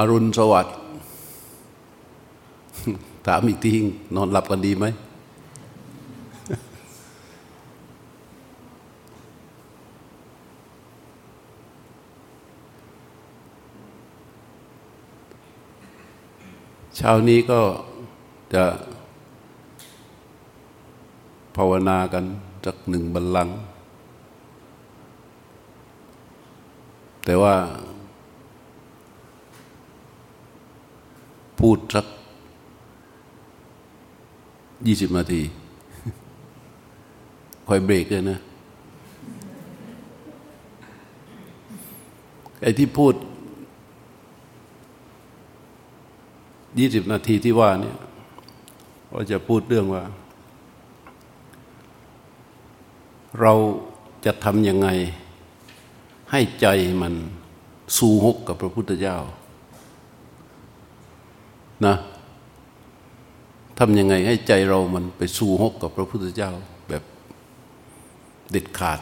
อรุณสวัสดิ์ถามอีกทีนอนหลับกันดีไหม เช้านี้ก็จะภาวนากันจากหนึ่งบัลลังก์แต่ว่า พูดสักยี่สิบนาทีคอยเบรกเลยนะไอ้ที่พูดยี่สิบนาทีที่ว่าเนี่ยเราจะพูดเรื่องว่า เราจะทำยังไงให้ใจมันสู้หกกับพระพุทธเจ้า นะทำยังไงให้ใจเรามันไปสู้หกกับพระพุทธเจ้าแบบเด็ดขาด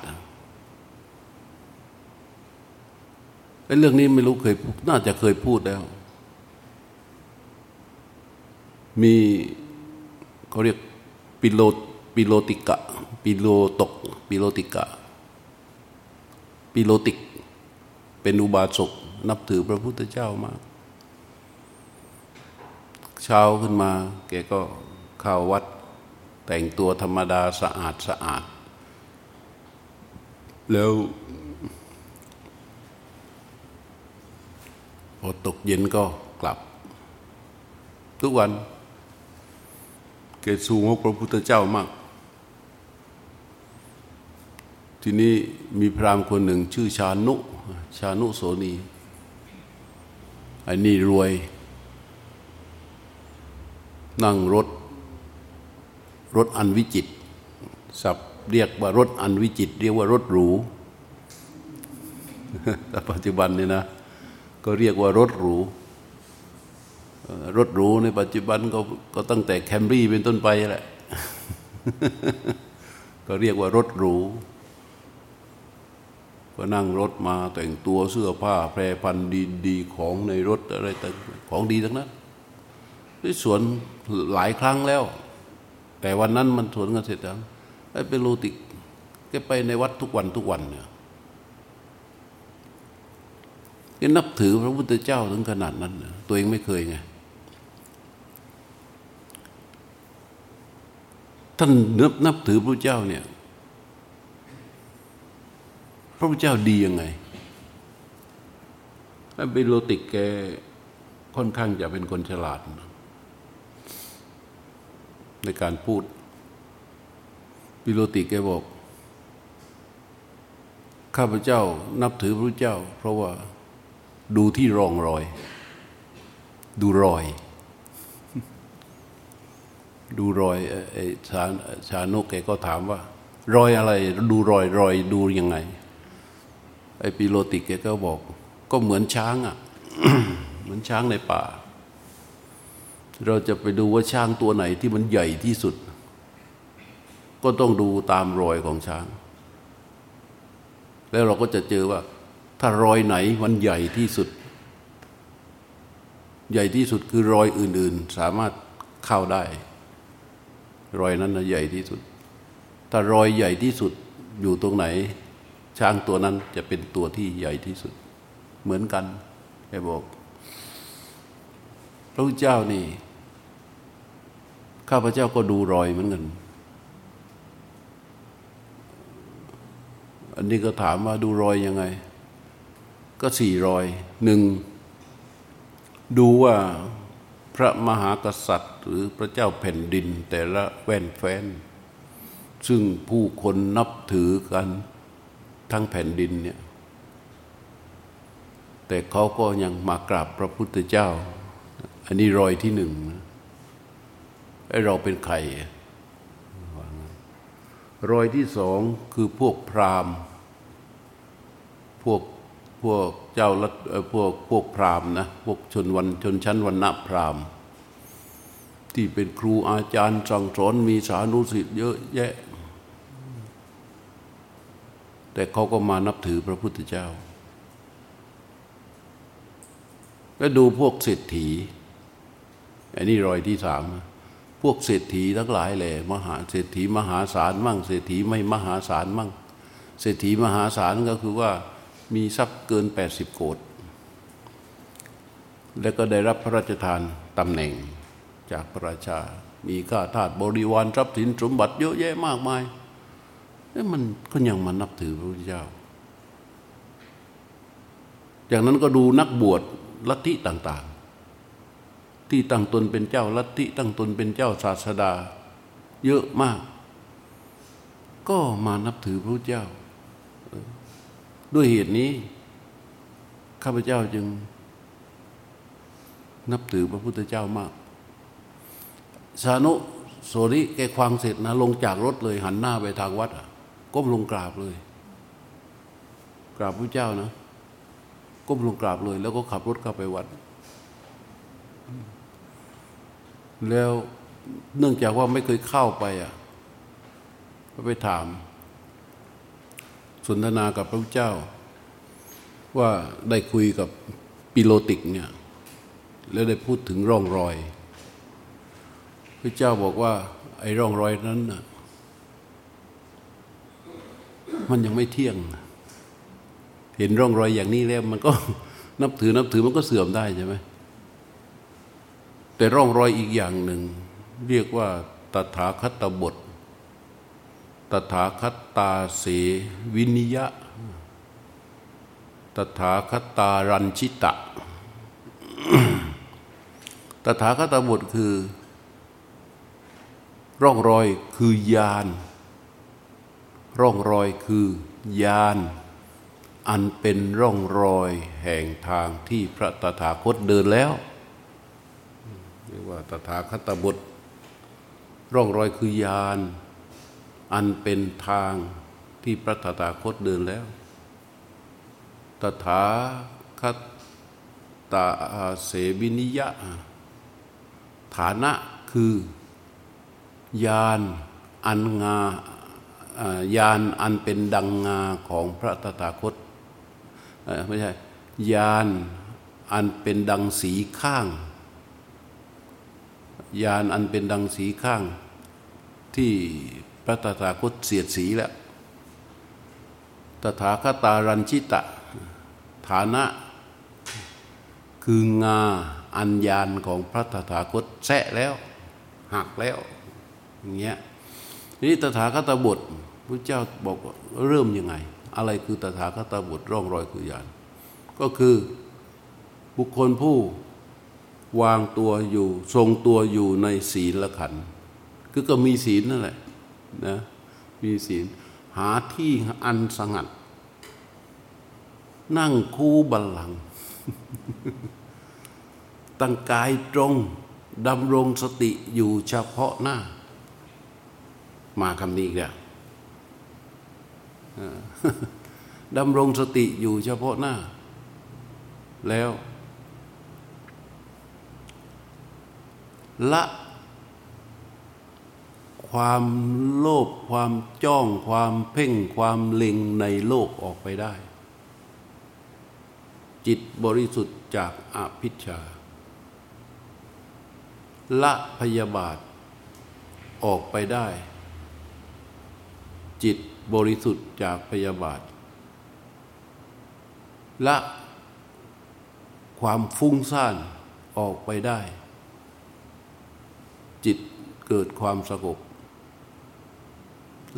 ไอ้เรื่องนี้ไม่รู้เคยน่าจะเคยพูดแล้ว มีเขาเรียกปิโลปิโลติกะ ปิโลตก ปิโลติกะ ปิโลติก เป็นอุบาสกนับถือพระพุทธเจ้ามาก เช้าขึ้นมา แกก็เข้าวัดแต่งตัวธรรมดาสะอาดสะอาด แล้วพอตกเย็นก็กลับ ทุกวัน เกสูงพระพุทธเจ้ามาก ทีนี้มีพราหมณ์คนหนึ่งชื่อชานุ ชานุโสนีอันนี้รวย นั่งรถ รถอันวิจิตสับเรียกว่ารถอันวิจิต เรียกว่ารถหรูแต่ปัจจุบันนี่นะ ก็เรียกว่ารถหรู รถหรูในปัจจุบันก็ก็ตั้งแต่แคมรี่เป็นต้นไปแหละ ก็เรียกว่ารถหรู ก็นั่งรถมาแต่งตัวเสื้อผ้าแพรพันดีดีของในรถอะไรต่างของดีทั้งนั้น ที่สวนหลายครั้งแล้ว แต่วันนั้นมันสวนกันเสร็จแล้วไอ้เปโลติกแกไปในวัดทุกวันทุกวันเนี่ยแกนับถือพระพุทธเจ้าถึงขนาดนั้น ตัวเองไม่เคยไงท่านนับนับถือพระเจ้าเนี่ย พระพุทธเจ้าดียังไงท่านเปโลติกแกค่อนข้างจะเป็นคนฉลาด ในการพูด ปิโลติกแกบอก ข้าพเจ้านับถือพระเจ้า เพราะว่าดูที่รองรอย ดูรอย ดูรอยไอ้ชาชานุกแกก็ถามว่า รอยอะไร ดูรอยรอยดูยังไง ไอ้ปิโลติกแกก็บอก ก็เหมือนช้างอะ เหมือนช้างในป่า เราจะไปดูว่าช้างตัวไหนที่มันใหญ่ที่สุด ก็ต้องดูตามรอยของช้าง แล้วเราก็จะเจอว่า ถ้ารอยไหนมันใหญ่ที่สุด ใหญ่ที่สุดคือรอยอื่น ๆ สามารถเข้าได้ รอยนั้นนะใหญ่ที่สุด ถ้ารอยใหญ่ที่สุดอยู่ตรงไหน ช้างตัวนั้นจะเป็นตัวที่ใหญ่ที่สุด เหมือนกันไอ้บอกพระเจ้านี่ ข้าพเจ้าก็ดูรอยเหมือนกัน อันนี้ก็ถามว่าดูรอยยังไง ก็สี่รอยหนึ่งดูว่าพระมหากษัตริย์ หรือพระเจ้าแผ่นดินแต่ละแว่นแฟน ซึ่งผู้คนนับถือกันทั้งแผ่นดินเนี่ยแต่เขาก็ยังมากราบพระพุทธเจ้า อันนี้รอยที่หนึ่ง ไอเราเป็นใครรอยที่สองคือพวกพราหมณ์ พวกพวกเจ้าลัพวกพวกพราหมณ์นะพวกชนวันชนชั้นวันณะพราหมณ์ ที่เป็นครูอาจารย์สั่งสอนมีสานุสิทธิ์เยอะแยะ แต่เขาก็มานับถือพระพุทธเจ้าก็ดูพวกเศรษฐีอันนี้รอยที่สามพ วกเศรษฐีทั้งหลายแหละมหาเศรษฐีมหาศาลมั่ง เศรษฐีไม่มหาศาลมั่ง เศรษฐีมหาศาลก็คือว่ามีทรัพย์เกินแปดสิบโกดแล้วก็ได้รับพระราชทานตำแหน่งจากพระราชา มีข้าทาสบริวารทรัพย์สินสมบัติเยอะแยะมากมายมันก็ยังมานับถือพระพุทธเจ้า จากนั้นก็ดูนักบวชลัทธิต่างๆ ที่ตั้งตนเป็นเจ้าลัทธิตั้งตนเป็นเจ้าศาสดา เยอะมาก ก็มานับถือพระเจ้า ด้วยเหตุนี้ ข้าพเจ้าจึง นับถือพระพุทธเจ้ามาก สานุโสริแกควางเสร็จนะ ลงจากรถเลย หันหน้าไปทางวัดก้มลงกราบเลย กราบพระเจ้านะ ก้มลงกราบเลย แล้วก็ขับรถเข้าไปวัด แล้วเนื่องจากว่าไม่เคยเข้าไปอะก็ไปถาม สนทนากับพระเจ้า ว่าได้คุยกับปิโลติกเนี่ยแล้วได้พูดถึงร่องรอย พระเจ้าบอกว่า ไอ้ร่องรอยนั้นน่ะมันยังไม่เที่ยง เห็นร่องรอยอย่างนี้แล้ว มันก็นับถือนับถือมันก็เสื่อมได้ใช่ไหม แต่ร่องรอยอีกอย่างหนึ่ง เรียกว่าตถาคตบท ตถาคตตาเสวินิยะ ตถาคตารันชิตะ ตถาคตบทคือ ร่องรอยคือยาน ร่องรอยคือยานอันเป็นร่องรอยแห่งทางที่พระตถาคตเดินแล้ว รียกว่าตถาคตบุตร ร่องรอยคือยาน อันเป็นทางที่พระตถาคตเดินแล้ว ตถาคตาเสบินิยะ ฐานะคือยานอันงายานอันเป็นดังงาของพระตถาคตไม่ใช่ยานอันเป็นดังสีข้าง ยานอันเป็นดังสีข้าง ที่พระตถาคตเสียดสีแล้ว ตถาคตารันชิตะ ฐานะ คืองาอัญญาณของพระตถาคตแสะแล้ว หักแล้วอย่างเงี้ยนี่ตถาคตบทพระเจ้าบอกเริ่มยังไง อะไรคือตถาคตบุตรร่องรอยคือญาณก็คือบุคคลผู้ วางตัวอยู่ ทรงตัวอยู่ในศีลละขันคือก็มีศีลนั่นแหละนะมีศีลหาที่อันสงัด นั่งคู่บัลลังตั้งกายตรงดำรงสติอยู่เฉพาะหน้า มาคำนี้อีกแล้วดำรงสติอยู่เฉพาะหน้า แล้ว ละความโลภความจ้องความเพ่งความเล็งในโลกออกไปได้ จิตบริสุทธิ์จากอภิชาละพยาบาท ออกไปได้ จิตบริสุทธิ์จากพยาบาท ละความฟุ้งซ่านออกไปได้ เกิดความสงบ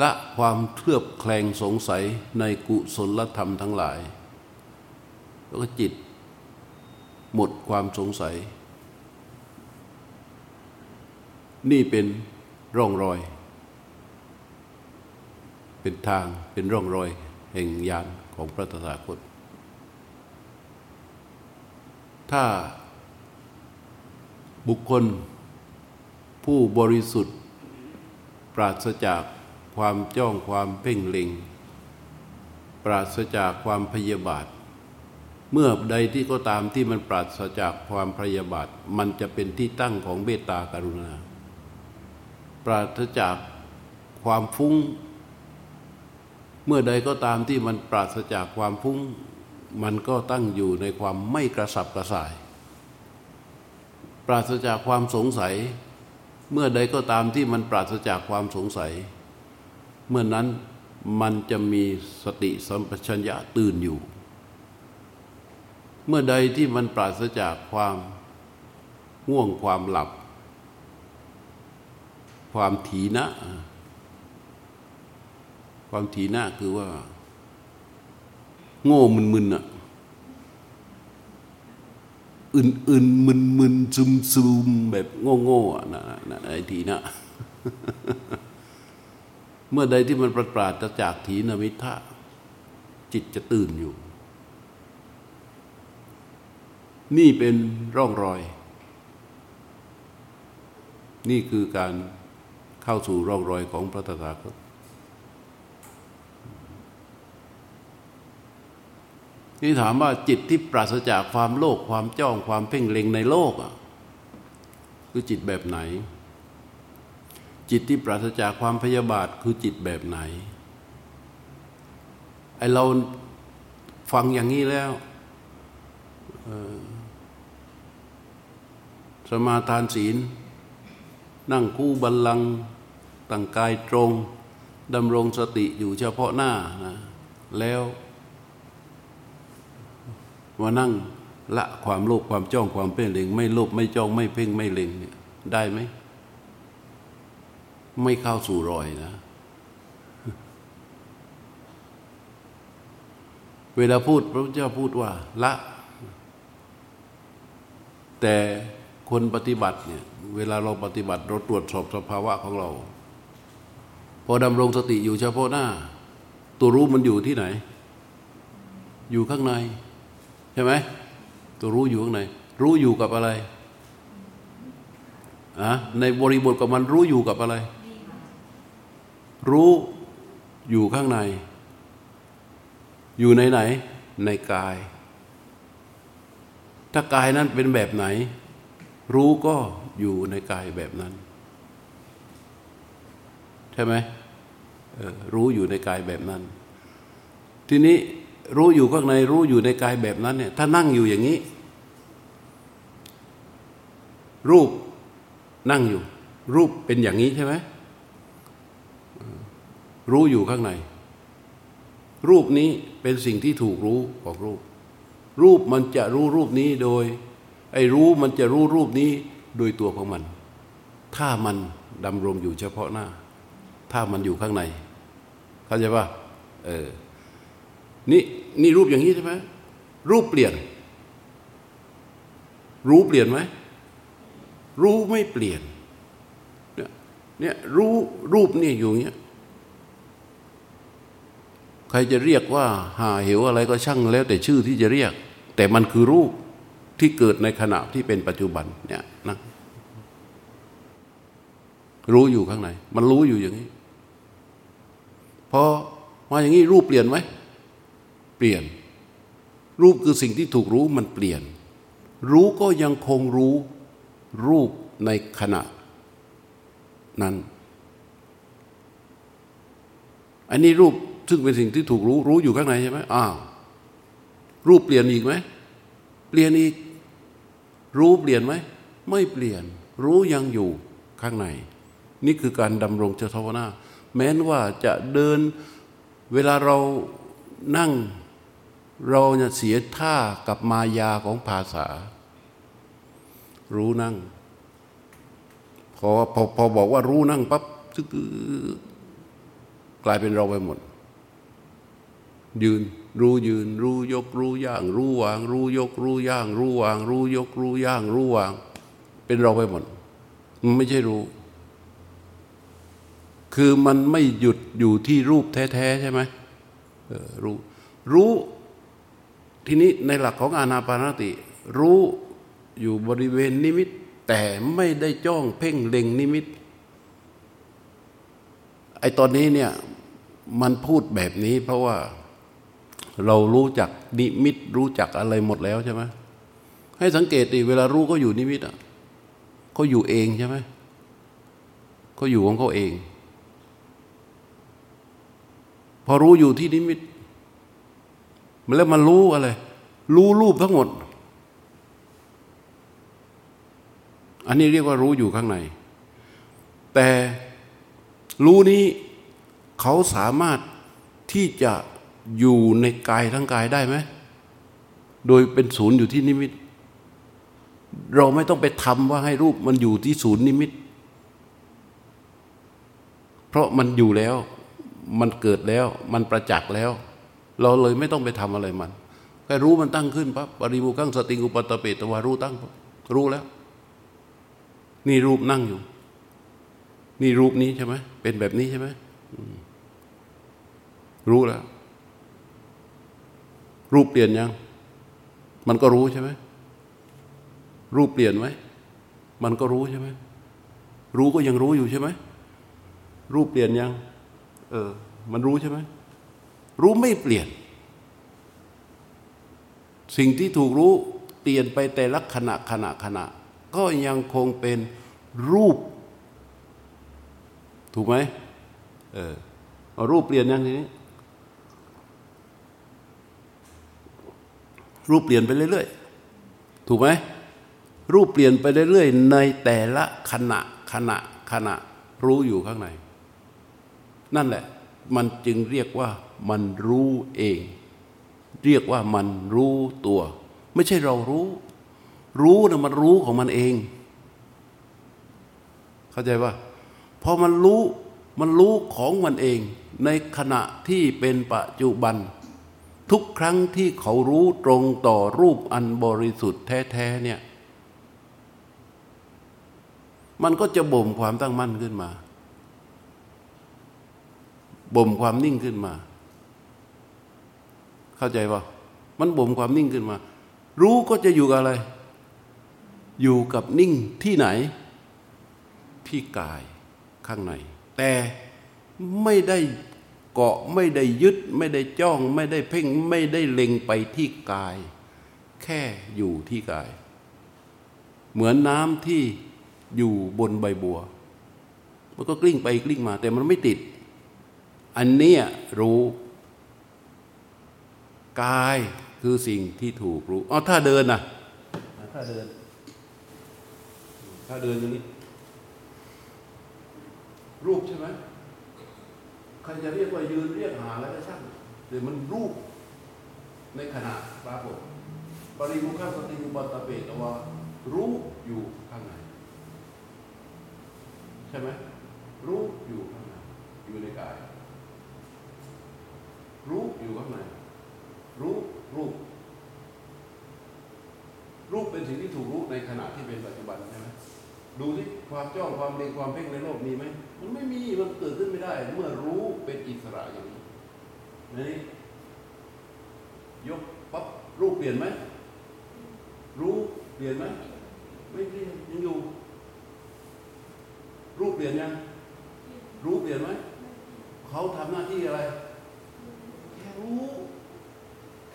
ละความเทือบแคลงสงสัยในกุศลธรรมทั้งหลาย แล้วก็จิต หมดความสงสัย นี่เป็นร่องรอย เป็นทางเป็นร่องรอยแห่งยานของพระตถาคตถ้าบุคคล ผู้บริสุทธิ์ ปราศจากความจ้องความเพ่งเล็ง ปราศจากความพยาบาท เมื่อใดที่ก็ตามที่มันปราศจากความพยาบาท มันจะเป็นที่ตั้งของเมตตากรุณา ปราศจากความฟุ้ง เมื่อใดก็ตามที่มันปราศจากความฟุ้ง มันก็ตั้งอยู่ในความไม่กระสับกระส่าย ปราศจากความสงสัย เมื่อใดก็ตามที่มันปราศจากความสงสัย เมื่อนั้นมันจะมีสติสัมปชัญญะตื่นอยู่ เมื่อใดที่มันปราศจากความง่วงความหลับ ความถีนะ ความถีนะคือว่า โง่มึนๆอะ อื่นๆมึนๆซึมๆแบบโง่ๆอะนะนะไอ้ทีนะ เมื่อใดที่มันประปราศจากถีนมิทะจิตจะตื่นอยู่ นี่เป็นร่องรอย นี่คือการเข้าสู่ร่องรอยของพระตถาคต นี่ถามว่าจิตที่ปราศจากความโลภความจ้องความเพ่งเล็งในโลกอะคือจิตแบบไหน จิตที่ปราศจากความพยาบาทคือจิตแบบไหนไอเราฟังอย่างนี้แล้วสมาทานศีล นั่งคู่บัลลังตั้งกายตรงดำรงสติอยู่เฉพาะหน้านะแล้ว มานั่งละความโลภความจ้องความเพ่งเล็ง ไม่โลภไม่จ้องไม่เพ่งไม่เล็งเนี่ยได้ไหมไม่เข้าสู่รอยนะ เวลาพูดพระพุทธเจ้าพูดว่าละ แต่คนปฏิบัติเนี่ย เวลาเราปฏิบัติเราตรวจสอบสภาวะของเรา พอดำรงสติอยู่เฉพาะหน้า ตัวรู้มันอยู่ที่ไหน อยู่ข้างใน ช่ไหมตัวรู้อยู่ข้างในรู้อยู่กับอะไรอะในบริบทกับมันรู้อยู่กับอะไร รู้อยู่ข้างใน อยู่ในไหน ในกาย ถ้ากายนั้นเป็นแบบไหน รู้ก็อยู่ในกายแบบนั้น ใช่ไหมรู้อยู่ในกายแบบนั้น ทีนี้ รู้อยู่ข้างในรู้อยู่ในกายแบบนั้นเนี่ยถ้านั่งอยู่อย่างนี้ รูปนั่งอยู่ รูปเป็นอย่างนี้ใช่ไหมรู้อยู่ข้างใน รูปนี้เป็นสิ่งที่ถูกรู้ของรูป รูปมันจะรู้รูปนี้โดย ไอ้รู้มันจะรู้รูปนี้โดยตัวของมัน ถ้ามันดำรงอยู่เฉพาะหน้า ถ้ามันอยู่ข้างใน เข้าใจป่ะเออ นี่ นี่รูปอย่างนี้ใช่ไหมรูปเปลี่ยน รู้เปลี่ยนไหมรู้ไม่เปลี่ยนเนี่ยเนี่ยรู้รูปนี่อยู่เงี้ยใครจะเรียกว่าหาเหวอะไรก็ช่างแล้ว แต่ชื่อที่จะเรียก แต่มันคือรูปที่เกิดในขณะที่เป็นปัจจุบันเนี่ยนะรู้อยู่ข้างใน มันรู้อยู่อย่างนี้พอมาอย่างนี้รูปเปลี่ยนไหม เปลี่ยน รูปคือสิ่งที่ถูกรู้มันเปลี่ยน รู้ก็ยังคงรู้รูปในขณะนั้น อันนี้รูปซึ่งเป็นสิ่งที่ถูกรู้รู้อยู่ข้างในใช่ไหมอ้าวรูปเปลี่ยนอีกไหมเปลี่ยนอีก รู้เปลี่ยนไหมไม่เปลี่ยน รู้ยังอยู่ข้างใน นี่คือการดำรงเจตวนาแม้นว่าจะเดินเวลาเรานั่ง เราเนี่ยเสียท่ากับมายาของภาษา รู้นั่ง พอพอพอบอกว่ารู้นั่งปั๊บกลายเป็นเราไปหมด ยืน รู้ยืน รู้ยก รู้ย่าง รู้วาง รู้ยก รู้ย่าง รู้วาง รู้ยก รู้ย่าง รู้วาง เป็นเราไปหมด มันไม่ใช่รู้ คือมันไม่หยุดอยู่ที่รูปแท้ๆใช่ไหมรู้รู้ ทีนี้ในหลักของอานาปานสติ รู้อยู่บริเวณนิมิต แต่ไม่ได้จ้องเพ่งเล็งนิมิตไอตอนนี้เนี่ยมันพูดแบบนี้เพราะว่าเรารู้จักนิมิต รู้จักอะไรหมดแล้วใช่ไหมให้สังเกตดิเวลารู้ก็อยู่นิมิตอะเขาอยู่เองใช่ไหมเขาอยู่ของเขาเอง พอรู้อยู่ที่นิมิต แล้วมันรู้อะไร รู้รูปทั้งหมด อันนี้เรียกว่ารู้อยู่ข้างใน แต่รู้นี้เขาสามารถที่จะอยู่ในกายทั้งกายได้ไหม โดยเป็นศูนย์อยู่ที่นิมิต เราไม่ต้องไปทำว่าให้รูปมันอยู่ที่ศูนย์นิมิต เพราะมันอยู่แล้ว มันเกิดแล้ว มันประจักษ์แล้ว เราเลยไม่ต้องไปทำอะไรมันแค่รู้มันตั้งขึ้นปั๊บปริมุขังสติงอุปตะเปตวารู้ตั้ง รู้แล้ว นี่รูปนั่งอยู่ นี่รูปนี้ใช่ไหมเป็นแบบนี้ใช่ไหมรู้แล้ว รูปเปลี่ยนยัง มันก็รู้ใช่ไหมรูปเปลี่ยนไหมมันก็รู้ใช่ไหมรู้ก็ยังรู้อยู่ใช่ไหมรูปเปลี่ยนยัง เออ มันรู้ใช่ไหม รู้ไม่เปลี่ยน สิ่งที่ถูกรู้เปลี่ยนไปแต่ละขณะขณะขณะ ก็ยังคงเป็นรูป ถูกไหมเออรูปเปลี่ยนยังทีนี้รูปเปลี่ยนไปเรื่อยๆ ถูกไหมรูปเปลี่ยนไปเรื่อยๆ ในแต่ละขณะขณะขณะรู้อยู่ข้างใน นั่นแหละ มันจึงเรียกว่า มันรู้เอง เรียกว่ามันรู้ตัว ไม่ใช่เรารู้ รู้นะมันรู้ของมันเอง เข้าใจป่ะพอมันรู้มันรู้ของมันเอง ในขณะที่เป็นปัจจุบัน ทุกครั้งที่เขารู้ตรงต่อรูปอันบริสุทธิ์แท้ๆเนี่ยมันก็จะบ่มความตั้งมั่นขึ้นมา บ่มความนิ่งขึ้นมา เข้าใจป่ะมันบ่มความนิ่งขึ้นมา รู้ก็จะอยู่กับอะไร อยู่กับนิ่งที่ไหน ที่กายข้างใน แต่ไม่ได้เกาะไม่ได้ยึด ไม่ได้จ้อง ไม่ได้เพ่ง ไม่ได้เล็งไปที่กาย แค่อยู่ที่กาย เหมือนน้ำที่อยู่บนใบบัว มันก็กลิ้งไปกลิ้งมา แต่มันไม่ติด อันนี้รู้ กายคือสิ่งที่ถูกรู้อ๋อถ้าเดินนะถ้าเดิน ถ้าเดินอย่างนี้ รูปใช่ไหมใครจะเรียกว่ายืนเรียกหาอะไรก็ช่างแต่มันรูปในขณะปรากฏปริมุขสติมุปตะเปตว่ารู้อยู่ข้างในใช่ไหมรู้อยู่ข้างในอยู่ในกาย รู้อยู่ข้างใน รู้รูป รูปเป็นสิ่งที่ถูกรู้ในขณะที่เป็นปัจจุบันใช่ไหมดูที่ความจ้องความเล็งความเพ่งในโลกมีไหมมันไม่มีมันเกิดขึ้นไม่ได้ เมื่อรู้เป็นอิสระอย่างนี้นี่ยกปั๊บรูปเปลี่ยนไหมรู้เปลี่ยนไหมไม่เปลี่ยนยังอยู่ รูปเปลี่ยนยังรู้เปลี่ยนไหมเขาทำหน้าที่อะไรแค่รู้แ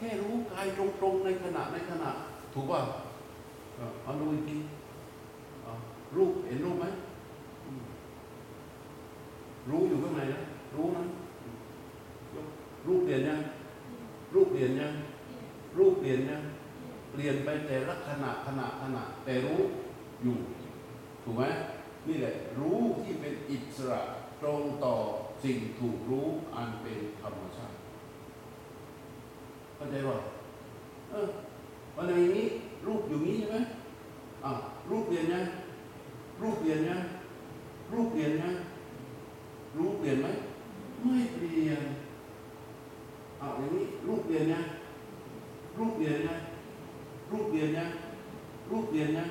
ค่รู้กายตรงๆในขณะในขณะ ถูกป่ะเอาดูอีกทีรูปเห็นรูปไหมรู้อยู่ข้างในนะรู้นะรูปเปลี่ยนยังรูปเปลี่ยนยังรูปเปลี่ยนยังเปลี่ยนไปแต่ละขณะขณะขณะแต่รู้อยู่ ถูกไหมนี่แหละ รู้ที่เป็นอิสระตรงต่อสิ่งถูกรู้อันเป็นธรรม เข้าใจป่ะเออวันนี้รูปอยู่นี้ใช่ไหมอะรูปเปลี่ยนยังรูปเปลี่ยนยังรูปเปลี่ยนยังรูปเปลี่ยนไหมไม่เปลี่ยนเอาอย่างนี้รูปเปลี่ยนยังรูปเปลี่ยนยังรูปเปลี่ยนยังรูปเปลี่ยนยัง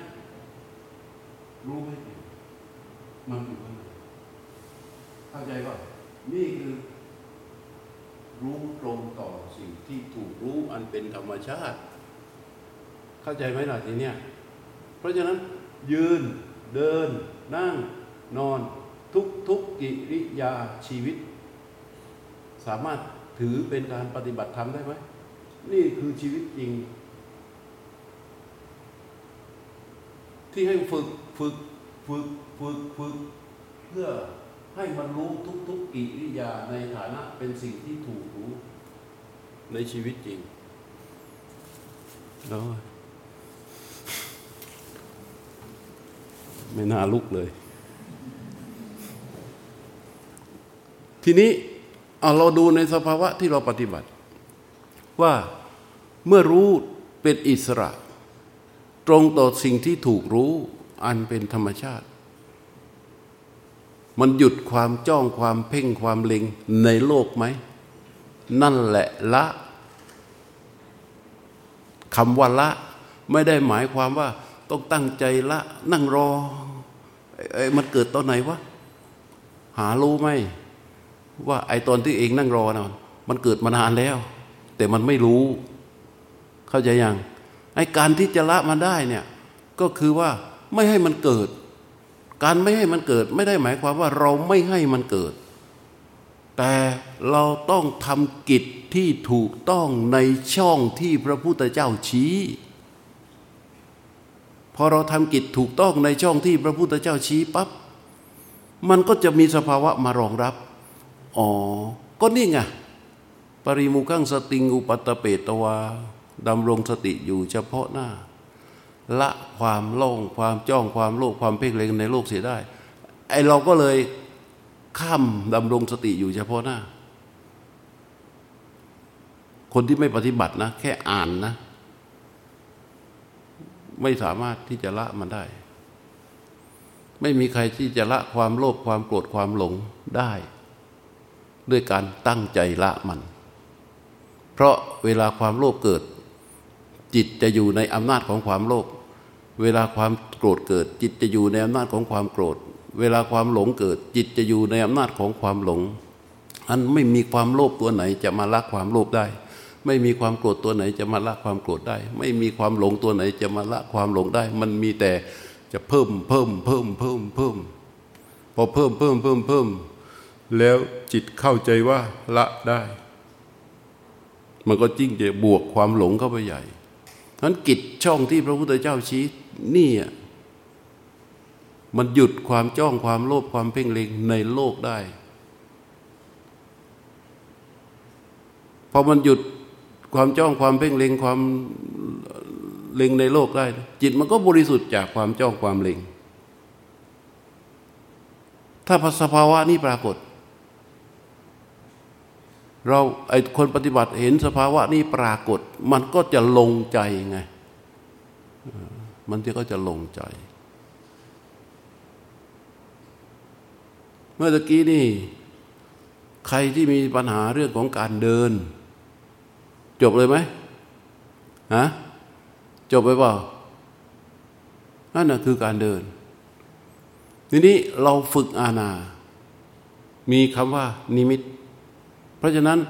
รู้ไม่เปลี่ยนมันอยู่ข้างในเข้าใจป่ะนี่คือ รู้ตรงต่อสิ่งที่ถูกรู้อันเป็นธรรมชาติ เข้าใจไหมล่ะทีเนี้ยเพราะฉะนั้นยืนเดิน นั่ง นอน ทุกทุกกิริยาชีวิต สามารถถือเป็นการปฏิบัติธรรมได้ไหมนี่คือชีวิตจริง ที่ให้ฝึกฝึกฝึกฝึกฝึกเพื่อ ให้มันรู้ทุกทุกกิริยาในฐานะเป็นสิ่งที่ถูกรู้ในชีวิตจริงแล้วไม่น่าลุกเลย ทีนี้เเราดูในสภาวะที่เราปฏิบัติ ว่าเมื่อรู้เป็นอิสระ ตรงต่อสิ่งที่ถูกรู้อันเป็นธรรมชาติ มันหยุดความจ้องความเพ่งความเล็งในโลกไหม นั่นแหละละคำว่าละ ไม่ได้หมายความว่า ต้องตั้งใจละ นั่งรอไอ้มันเกิดตอนไหนวะหารู้ไหมว่าไอ้ตอนที่เองนั่งรอนะมันเกิดมานานแล้ว แต่มันไม่รู้ เข้าใจยังไอ้การที่จะละมันได้เนี่ย ก็คือว่าไม่ให้มันเกิด การไม่ให้มันเกิดไม่ได้หมายความว่าเราไม่ให้มันเกิด แต่เราต้องทำกิจที่ถูกต้องในช่องที่พระพุทธเจ้าชี้ พอเราทำกิจถูกต้องในช่องที่พระพุทธเจ้าชี้ปับ๊บมันก็จะมีสภาวะมารองรับ อ๋อ ก็นี่ไง ปริมุขังสติงอุปัตเปตวาดำรงสติอยู่เฉพาะหน้า ละความโล่งความจ้องความโลภความเพ่งเล็งในโลกเสียได้ ไอเราก็เลยข้ามดำรงสติอยู่เฉพาะหน้า คนที่ไม่ปฏิบัตินะ แค่อ่านนะ ไม่สามารถที่จะละมันได้ ไม่มีใครที่จะละความโลภความโกรธความหลงได้ ด้วยการตั้งใจละมัน เพราะเวลาความโลภเกิด จิตจะอยู่ในอำนาจของความโลภเวลาความโกรธเกิด จิตจะอยู่ในอำนาจของความโกรธ เวลาความหลงเกิด จิตจะอยู่ในอำนาจของความหลง อันไม่มีความโลภตัวไหนจะมาละความโลภได้ ไม่มีความโกรธตัวไหนจะมาละความโกรธได้ ไม่มีความหลงตัวไหนจะมาละความหลงได้ มันมีแต่จะเพิ่มเพิ่มเพิ่มเพิ่มเพิ่มพอเพิ่มเพิ่มเพิ่มเพิ่มแล้วจิตเข้าใจว่าละได้ มันก็จิ้งจะบวกความหลงเข้าไปใหญ่ นั้นกิจช่องที่พระพุทธเจ้าชี้นี่มันหยุดความจ้องความโลภความเพ่งเล็งในโลกได้พอมันหยุดความจ้องความเพ่งเล็งความเล็งในโลกได้ จิตมันก็บริสุทธิ์จากความจ้องความเล็ง ถ้าสภาวะนี้ปรากฏ เราไอคนปฏิบัติเห็นสภาวะนี้ปรากฏ มันก็จะลงใจไง มันก็จะลงใจ เมื่อตะกี้นี่ ใครที่มีปัญหาเรื่องของการเดิน จบเลยไหมฮะจบไปเปล่านั่นนะคือการเดิน ทีนี้เราฝึกอาณา มีคำว่านิมิต เพราะฉะนั้น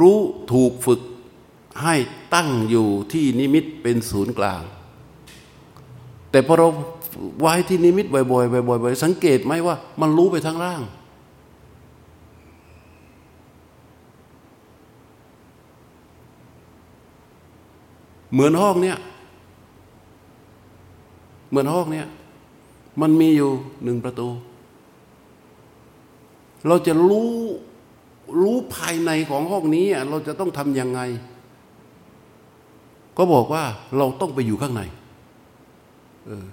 รู้ถูกฝึกให้ตั้งอยู่ที่นิมิตเป็นศูนย์กลาง แต่พอเราไว้ที่นิมิตบ่อยๆบ่อยๆสังเกตไหมว่า มันรู้ไปทั้งร่าง เหมือนห้องเนี้ยเหมือนห้องเนี้ยมันมีอยู่หนึ่งประตู เราจะรู้ รู้ภายในของห้องนี้เราจะต้องทำยังไง ก็บอกว่าเราต้องไปอยู่ข้างในออ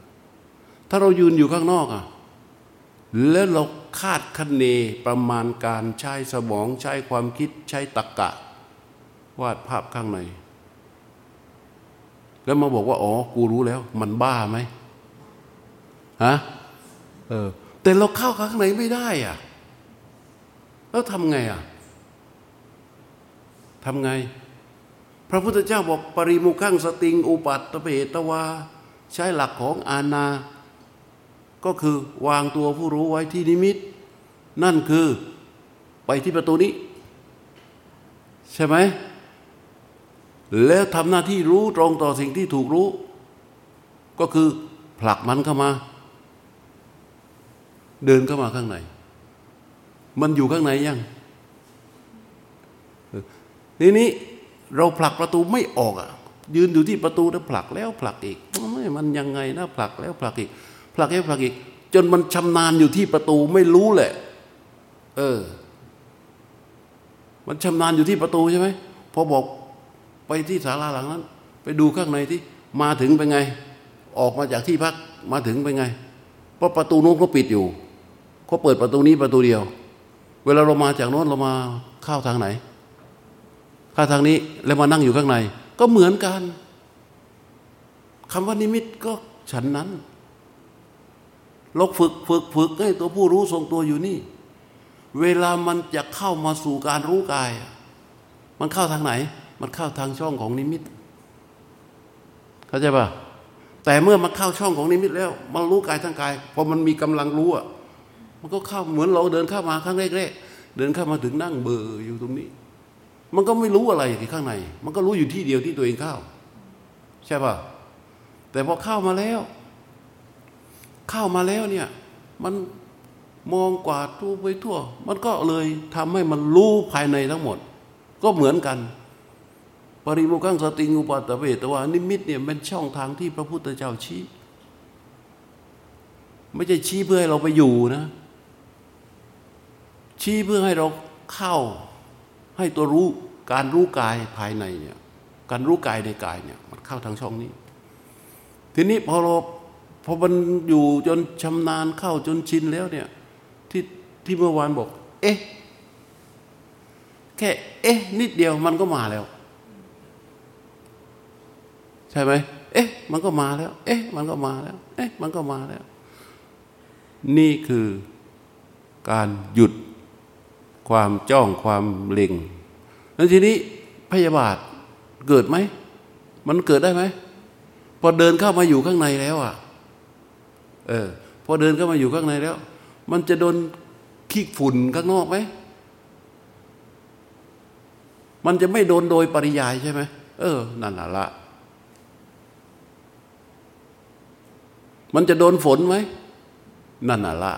ถ้าเรายืนอยู่ข้างนอกอะแล้วเราคาดคะเนประมาณการใช้สมองใช้ความคิดใช้ตรรกกะ วาดภาพข้างใน แล้วมาบอกว่า อ๋อ กูรู้แล้ว มันบ้าไหมฮะเออแต่เราเข้าข้างในไม่ได้อะ แล้วทำไงอะทำไง พระพุทธเจ้าบอกปริมุขังสติง อุปัตตเปตวา ใช้หลักของอาณา ก็คือวางตัวผู้รู้ไว้ที่นิมิต นั่นคือไปที่ประตูนี้ ใช่ไหม แล้วทำหน้าที่รู้ตรงต่อสิ่งที่ถูกรู้ ก็คือผลักมันเข้ามา เดินเข้ามาข้างใน มันอยู่ข้างในยังทีนี้เราผลักประตูไม่ออกอะ ยืนอยู่ที่ประตูแล้วผลักแล้วผลักอีกไม่มันยังไงนะผลักแล้วผลักอีกผลักแล้วผลักอีก จนมันชำนาญอยู่ที่ประตูไม่รู้แหละ เออ มันชำนาญอยู่ที่ประตูใช่ไหมพอบอกไปที่ศาลาหลังนั้น ไปดูข้างในที่มาถึงเป็นไง ออกมาจากที่พักมาถึงเป็นไงปราะประตูนู้นเขาปิดอยู่เขาเปิดประตูนี้ประตูเดียว เวลาเรามาจากโน้นเรามาเข้าทางไหนเข้าทางนี้แล้วมานั่งอยู่ข้างใน ก็เหมือนกันคำว่านิมิตก็ฉันนั้นเราฝึกฝึกฝึกให้ตัวผู้รู้ทรงตัวอยู่นี่ เวลามันจะเข้ามาสู่การรู้กาย มันเข้าทางไหน มันเข้าทางช่องของนิมิต เข้าใจปะแต่เมื่อมันเข้าช่องของนิมิตแล้ว มันรู้กายทั้งกายพอมันมีกำลังรู้อะ มันก็เข้าเหมือนเราเดินเข้ามาครั้งแรกๆเดินเข้ามาถึงนั่งเบอร์อยู่ตรงนี้ มันก็ไม่รู้อะไรที่ข้างใน มันก็รู้อยู่ที่เดียวที่ตัวเองเข้า ใช่ป่ะแต่พอเข้ามาแล้ว เข้ามาแล้วเนี่ย มันมองกวาดทั่วไปทั่ว มันก็เลยทำให้มันรู้ภายในทั้งหมด ก็เหมือนกันปริโมกังสติงูปัตตเวตว่านิมิตเนี่ยเป็นช่องทางที่พระพุทธเจ้าชี้ ไม่ใช่ชี้เพื่อให้เราไปอยู่นะ ชี้เพื่อให้เราเข้าให้ตัวรู้การรู้กายภายในเนี่ยการรู้กายในกายเนี่ยมันเข้าทางช่องนี้ ทีนี้พอเราพอมันอยู่จนชำนาญเข้าจนชินแล้วเนี่ยที่ที่เมื่อวานบอก เอ๊ะแค่เอ๊ะ นิดเดียวมันก็มาแล้ว ใช่ไหมเอ๊ะ มันก็มาแล้ว เอ๊ะ มันก็มาแล้ว เอ๊ะ มันก็มาแล้ว นี่คือการหยุด ความจ้องความเล็งแล้วทีนี้พยาบาทเกิดไหม มันเกิดได้ไหมพอเดินเข้ามาอยู่ข้างในแล้วอะ เออ พอเดินเข้ามาอยู่ข้างในแล้ว มันจะโดนขี้ฝุ่นข้างนอกไหมมันจะไม่โดนโดยปริยายใช่ไหมเออ นั่นแหละมันจะโดนฝนไหมนั่นน่ะละ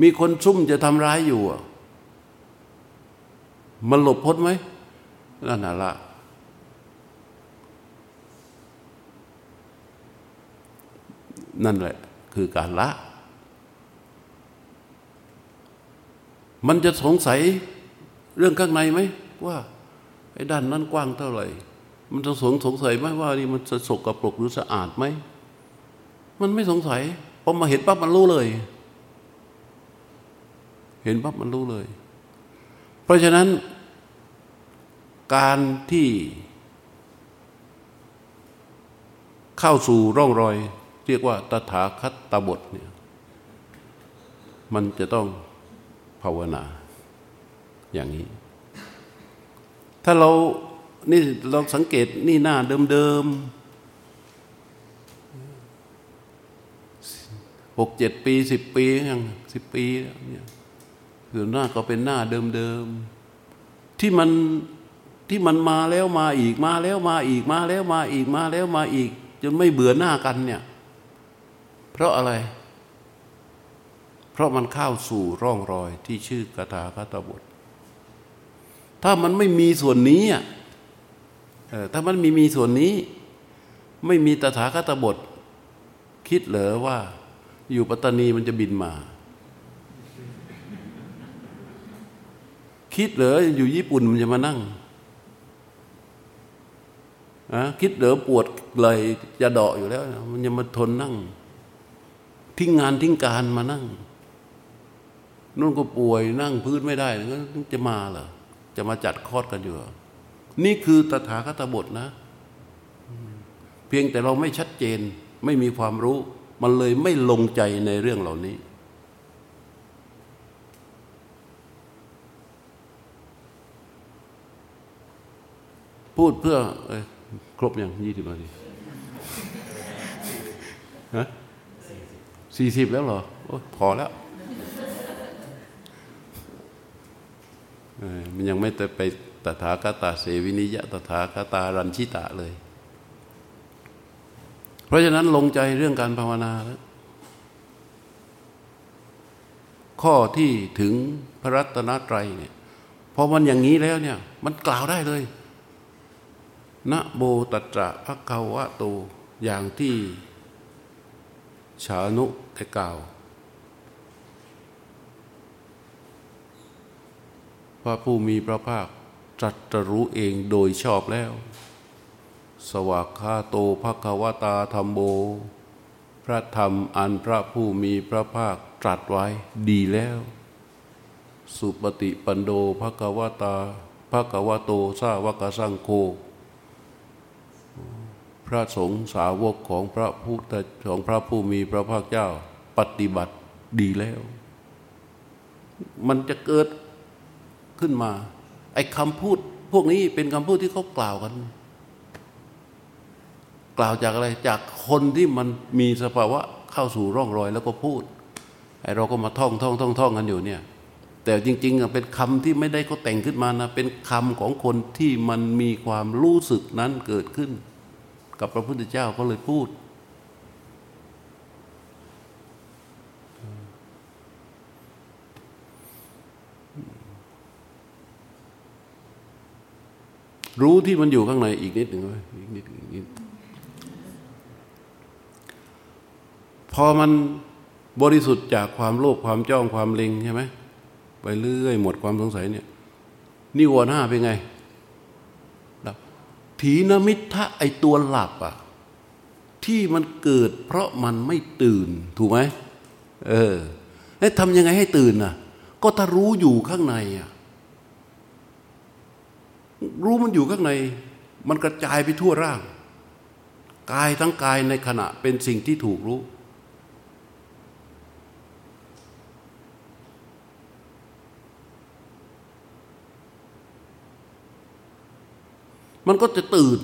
มีคนซุ่มจะทำร้ายอยู่มันหลบพ้นไหมนั่นน่ะละนั่นแหละ คือการละ มันจะสงสัยเรื่องข้างในไหมว่าไอ้ด้านนั้นกว้างเท่าไหร่ มันจะสงสงสัยไหมว่านี่มันสกปรกหรือสะอาดไหม มันไม่สงสัยพอมาเห็นปั๊บมันรู้เลย เห็นปั๊บมันรู้เลย เพราะฉะนั้น การที่ เข้าสู่ร่องรอย เรียกว่าตถาคตบทเนี่ยมันจะต้องภาวนาอย่างนี้ ถ้าเรานี่เราสังเกตนี่หน้าเดิมๆหกเจ็ดปีสิบปียังสิบปีเนี่ย คือหน้าก็เป็นหน้าเดิมๆที่มันที่มันมาแล้วมาอีกมาแล้วมาอีกมาแล้วมาอีกมาแล้วมาอีก จนไม่เบื่อหน้ากันเนี่ย เพราะอะไร เพราะมันเข้าสู่ร่องรอยที่ชื่อกถาคตบท ถ้ามันไม่มีส่วนนี้อะถ้ามันมีมีส่วนนี้ ไม่มีตถาคตบท คิดเหรอว่า อยู่ปัตตานีมันจะบินมา คิดเหรออยู่ญี่ปุ่นมันจะมานั่งอะคิดเหรอปวดเลยจะเดาะอยู่แล้ว มันจะมาทนนั่ง ทิ้งงานทิ้งการมานั่งนู่นก็ป่วยนั่งพื้นไม่ได้ก็จะมาเหรอจะมาจัดคอดกันอยู่นี่คือตถาคตบทนะ เพียงแต่เราไม่ชัดเจนไม่มีความรู้ มันเลยไม่ลงใจในเรื่องเหล่านี้ พูดเพื่ออครบยังยี่สิบนาทีฮะสี่สิบแล้วเหรอโอ้พอแล้วมันยังไม่ไปตถาคตาเสวินิยะตถาคตารันชิตะเลย เพราะฉะนั้นลงใจเรื่องการภาวนาแล้วข้อที่ถึงพระรัตนตรัยเนี่ยพอมันอย่างนี้แล้วเนี่ย มันกล่าวได้เลย นะโบตัตระภะคะวะโตอย่างที่ชานุได้กล่าว พระผู้มีพระภาคตรัสรู้เองโดยชอบแล้ว สวากขาโตภควตาธรรมโบ พระธรรมอันพระผู้มีพระภาคตรัสไว้ดีแล้ว สุปฏิปันโดภควตาภควโตสาวกสังโฆ ระสงฆ์สาวกของพระผู้ของพระผู้มีพระภาคเจ้าปฏิบัติดีแล้ว มันจะเกิดขึ้นมา ไอ้คำพูดพวกนี้เป็นคำพูดที่เขากล่าวกัน กล่าวจากอะไรจากคนที่มันมีสภาวะเข้าสู่ร่องรอยแล้วก็พูดไอ้เราก็มาท่องท่องท่องท่องกันอยู่เนี่ย แต่จริงๆเป็นคำที่ไม่ได้เขาแต่งขึ้นมานะเป็นคำของคนที่มันมีความรู้สึกนั้นเกิดขึ้น กับพระพุทธเจ้าก็เลยพูด รู้ที่มันอยู่ข้างในอีกนิดหนึ่งอีกนิดอีกนิดพอมันบริสุทธิ์จากความโลภความจ้องความเล็งใช่ไหมไปเรื่อยหมดความสงสัยเนี่ยนิวรณ์ห้าเป็นไง ถีนมิทะไอตัวหลับอะที่มันเกิดเพราะมันไม่ตื่นถูกไหมเออแล้วทำยังไงให้ตื่นอะ ก็ถ้ารู้อยู่ข้างในอะรู้มันอยู่ข้างใน มันกระจายไปทั่วร่าง กายทั้งกายในขณะเป็นสิ่งที่ถูกรู้ มันก็จะตื่น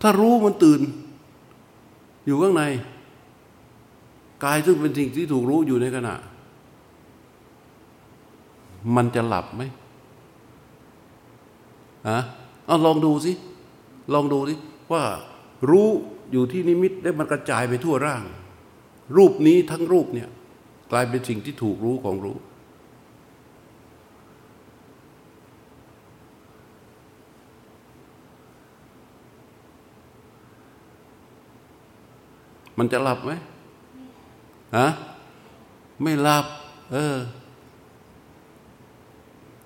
ถ้ารู้มันตื่น อยู่ข้างใน กายซึ่งเป็นสิ่งที่ถูกรู้อยู่ในขณะ มันจะหลับไหมอะเอาลองดูสิ ลองดูสิ ว่ารู้อยู่ที่นิมิตได้มันกระจายไปทั่วร่าง รูปนี้ทั้งรูปเนี่ย กลายเป็นสิ่งที่ถูกรู้ของรู้ มันจะหลับไหมฮะไม่หลับ เออ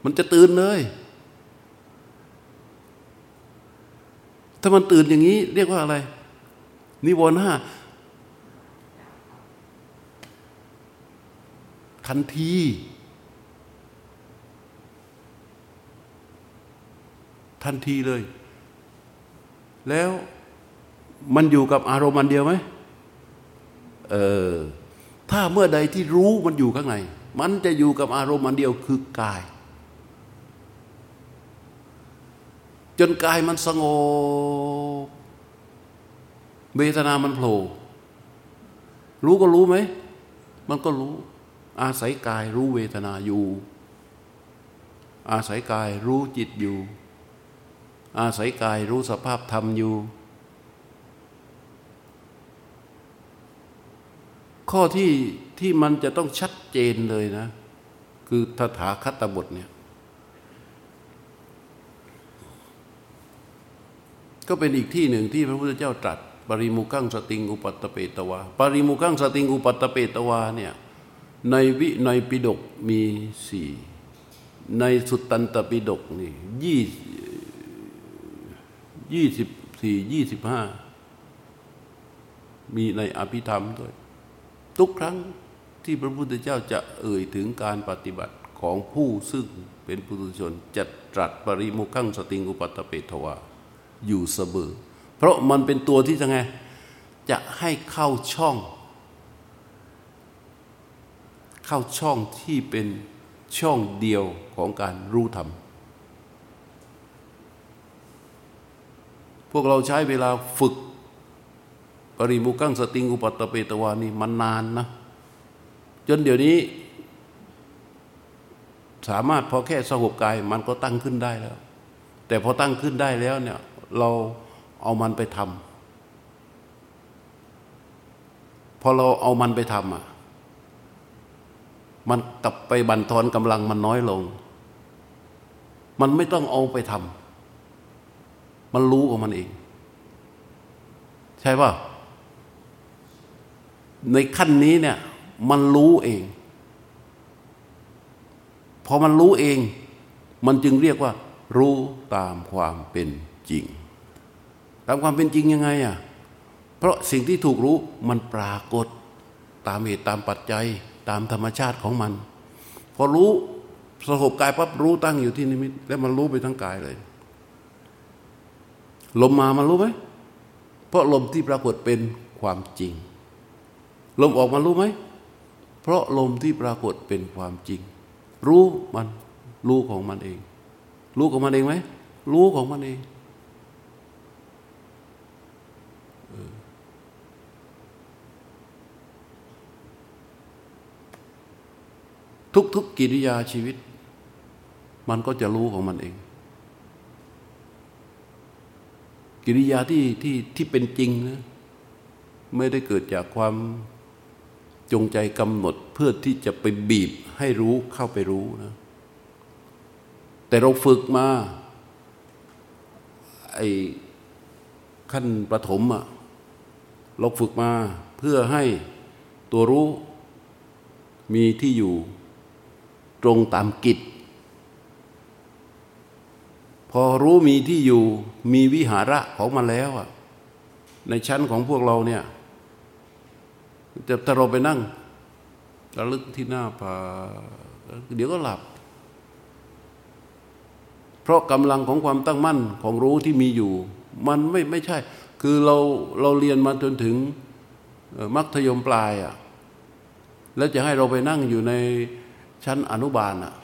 มันจะตื่นเลย ถ้ามันตื่นอย่างนี้ เรียกว่าอะไร นิวรณ์ห้าทันทีทันทีเลย แล้วมันอยู่กับอารมณ์มันเดียวไหม เออถ้าเมื่อใดที่รู้มันอยู่ข้างใน มันจะอยู่กับอารมณ์มันเดียวคือกาย จนกายมันสงบเวทนามันโผล่รู้ก็รู้ไหม มันก็รู้ อาศัยกายรู้เวทนาอยู่ อาศัยกายรู้จิตอยู่ อาศัยกายรู้สภาพธรรมอยู่ ข้อที่ที่มันจะต้องชัดเจนเลยนะ คือทถาคตบทเนี่ยก็เป็นอีกที่หนึ่งที่พระพุทธเจ้าตรัสปริมุขังสติงอุปัตเปตวาปริมุขังสติงอุปัตเปตวาเนี่ยในวิในปิดกมีสี่ในสุตตันตปิดกนี่ยี่ยี่สิบสี่ยี่สิบห้ามีในอภิธรรมด้วย ทุกครั้งที่พระพุทธเจ้าจะเอ่ยถึงการปฏิบัติของผู้ซึ่งเป็นปุถุชนจะตรัสปริมุขังสติงอุปัตเปตวาอยู่เสมอเพราะมันเป็นตัวที่จะไงจะให้เข้าช่อง เข้าช่องที่เป็นช่องเดียวของการรู้ธรรม พวกเราใช้เวลาฝึก ปริมุกังสติงอุปัตเปตวานี่มันนานนะ จนเดี๋ยวนี้ สามารถพอแค่สงบกายมันก็ตั้งขึ้นได้แล้ว แต่พอตั้งขึ้นได้แล้วเนี่ยเราเอามันไปทำพอเราเอามันไปทำอะมันกลับไปบันทอนกำลังมันน้อยลง มันไม่ต้องเอาไปทำมันรู้ของมันเอง ใช่ป่ะ ในขั้นนี้เนี่ยมันรู้เอง พอมันรู้เอง มันจึงเรียกว่า รู้ตามความเป็นจริง ตามความเป็นจริงยังไงอะเพราะสิ่งที่ถูกรู้มันปรากฏตามเหตุตามปัจจัยตามธรรมชาติของมัน พอรู้สงบกายปั๊บรู้ตั้งอยู่ที่นิมิต แล้วมันรู้ไปทั้งกายเลย ลมมามันรู้ไหมเพราะลมที่ปรากฏเป็นความจริง ลมออกมารู้ไหม เพราะลมที่ปรากฏเป็นความจริง รู้มันรู้ของมันเอง รู้ของมันเองไหม รู้ของมันเอง ทุกๆกิริยาชีวิต มันก็จะรู้ของมันเอง กิริยาที่ที่ที่เป็นจริงนะไม่ได้เกิดจากความ จงใจกำหนดเพื่อที่จะไปบีบให้รู้เข้าไปรู้นะแต่เราฝึกมาไอ้ขั้นประถมอะเราฝึกมาเพื่อให้ตัวรู้มีที่อยู่ตรงตามกิจ พอรู้มีที่อยู่มีวิหาระของมันแล้วอะในชั้นของพวกเราเนี่ย จะถ้าเราไปนั่งระลึกที่หน้าผาเดี๋ยวก็หลับ เพราะกำลังของความตั้งมั่นของรู้ที่มีอยู่ มันไม่ไม่ใช่ คือเราเราเรียนมาจนถึงมัธยมปลายอะ่ะแล้วจะให้เราไปนั่งอยู่ในชั้นอนุบาลอะ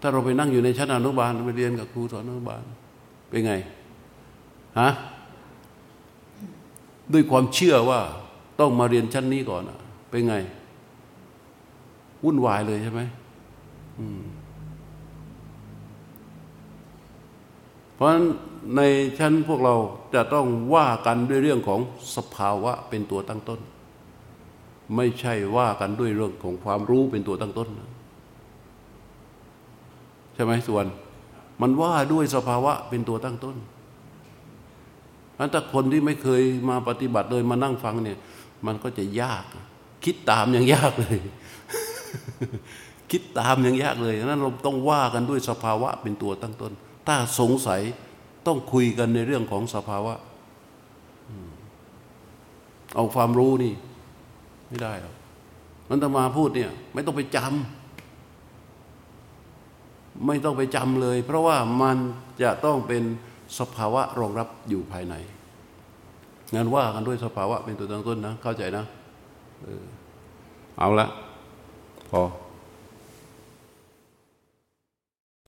ถ้าเราไปนั่งอยู่ในชั้นอนุบาลไปเรียนกับครูสอนอนุบาลเป็นไงฮะด้วยความเชื่อว่า ต้องมาเรียนชั้นนี้ก่อนอะเป็นไง วุ่นวายเลยใช่ไหมเพราะฉะนั้นในชั้นพวกเราจะต้องว่ากันด้วยเรื่องของสภาวะเป็นตัวตั้งต้น ไม่ใช่ว่ากันด้วยเรื่องของความรู้เป็นตัวตั้งต้น ใช่ไหมส่วน มันว่าด้วยสภาวะเป็นตัวตั้งต้นอันถ้าคนที่ไม่เคยมาปฏิบัติเลยมานั่งฟังเนี่ย มันก็จะยาก คิดตามยังยากเลย คิดตามยังยากเลยนั้นเราต้องว่ากันด้วยสภาวะเป็นตัวตั้งต้น ถ้าสงสัยต้องคุยกันในเรื่องของสภาวะ เอาความรู้นี่ ไม่ได้หรอกมันตมาพูดเนี่ย ไม่ต้องไปจำไม่ต้องไปจำเลย เพราะว่ามันจะต้องเป็นสภาวะรองรับอยู่ภายใน งานว่ากันด้วยสภาวะเป็นตัวตั้งต้นนะ เข้าใจนะ เอาละพอ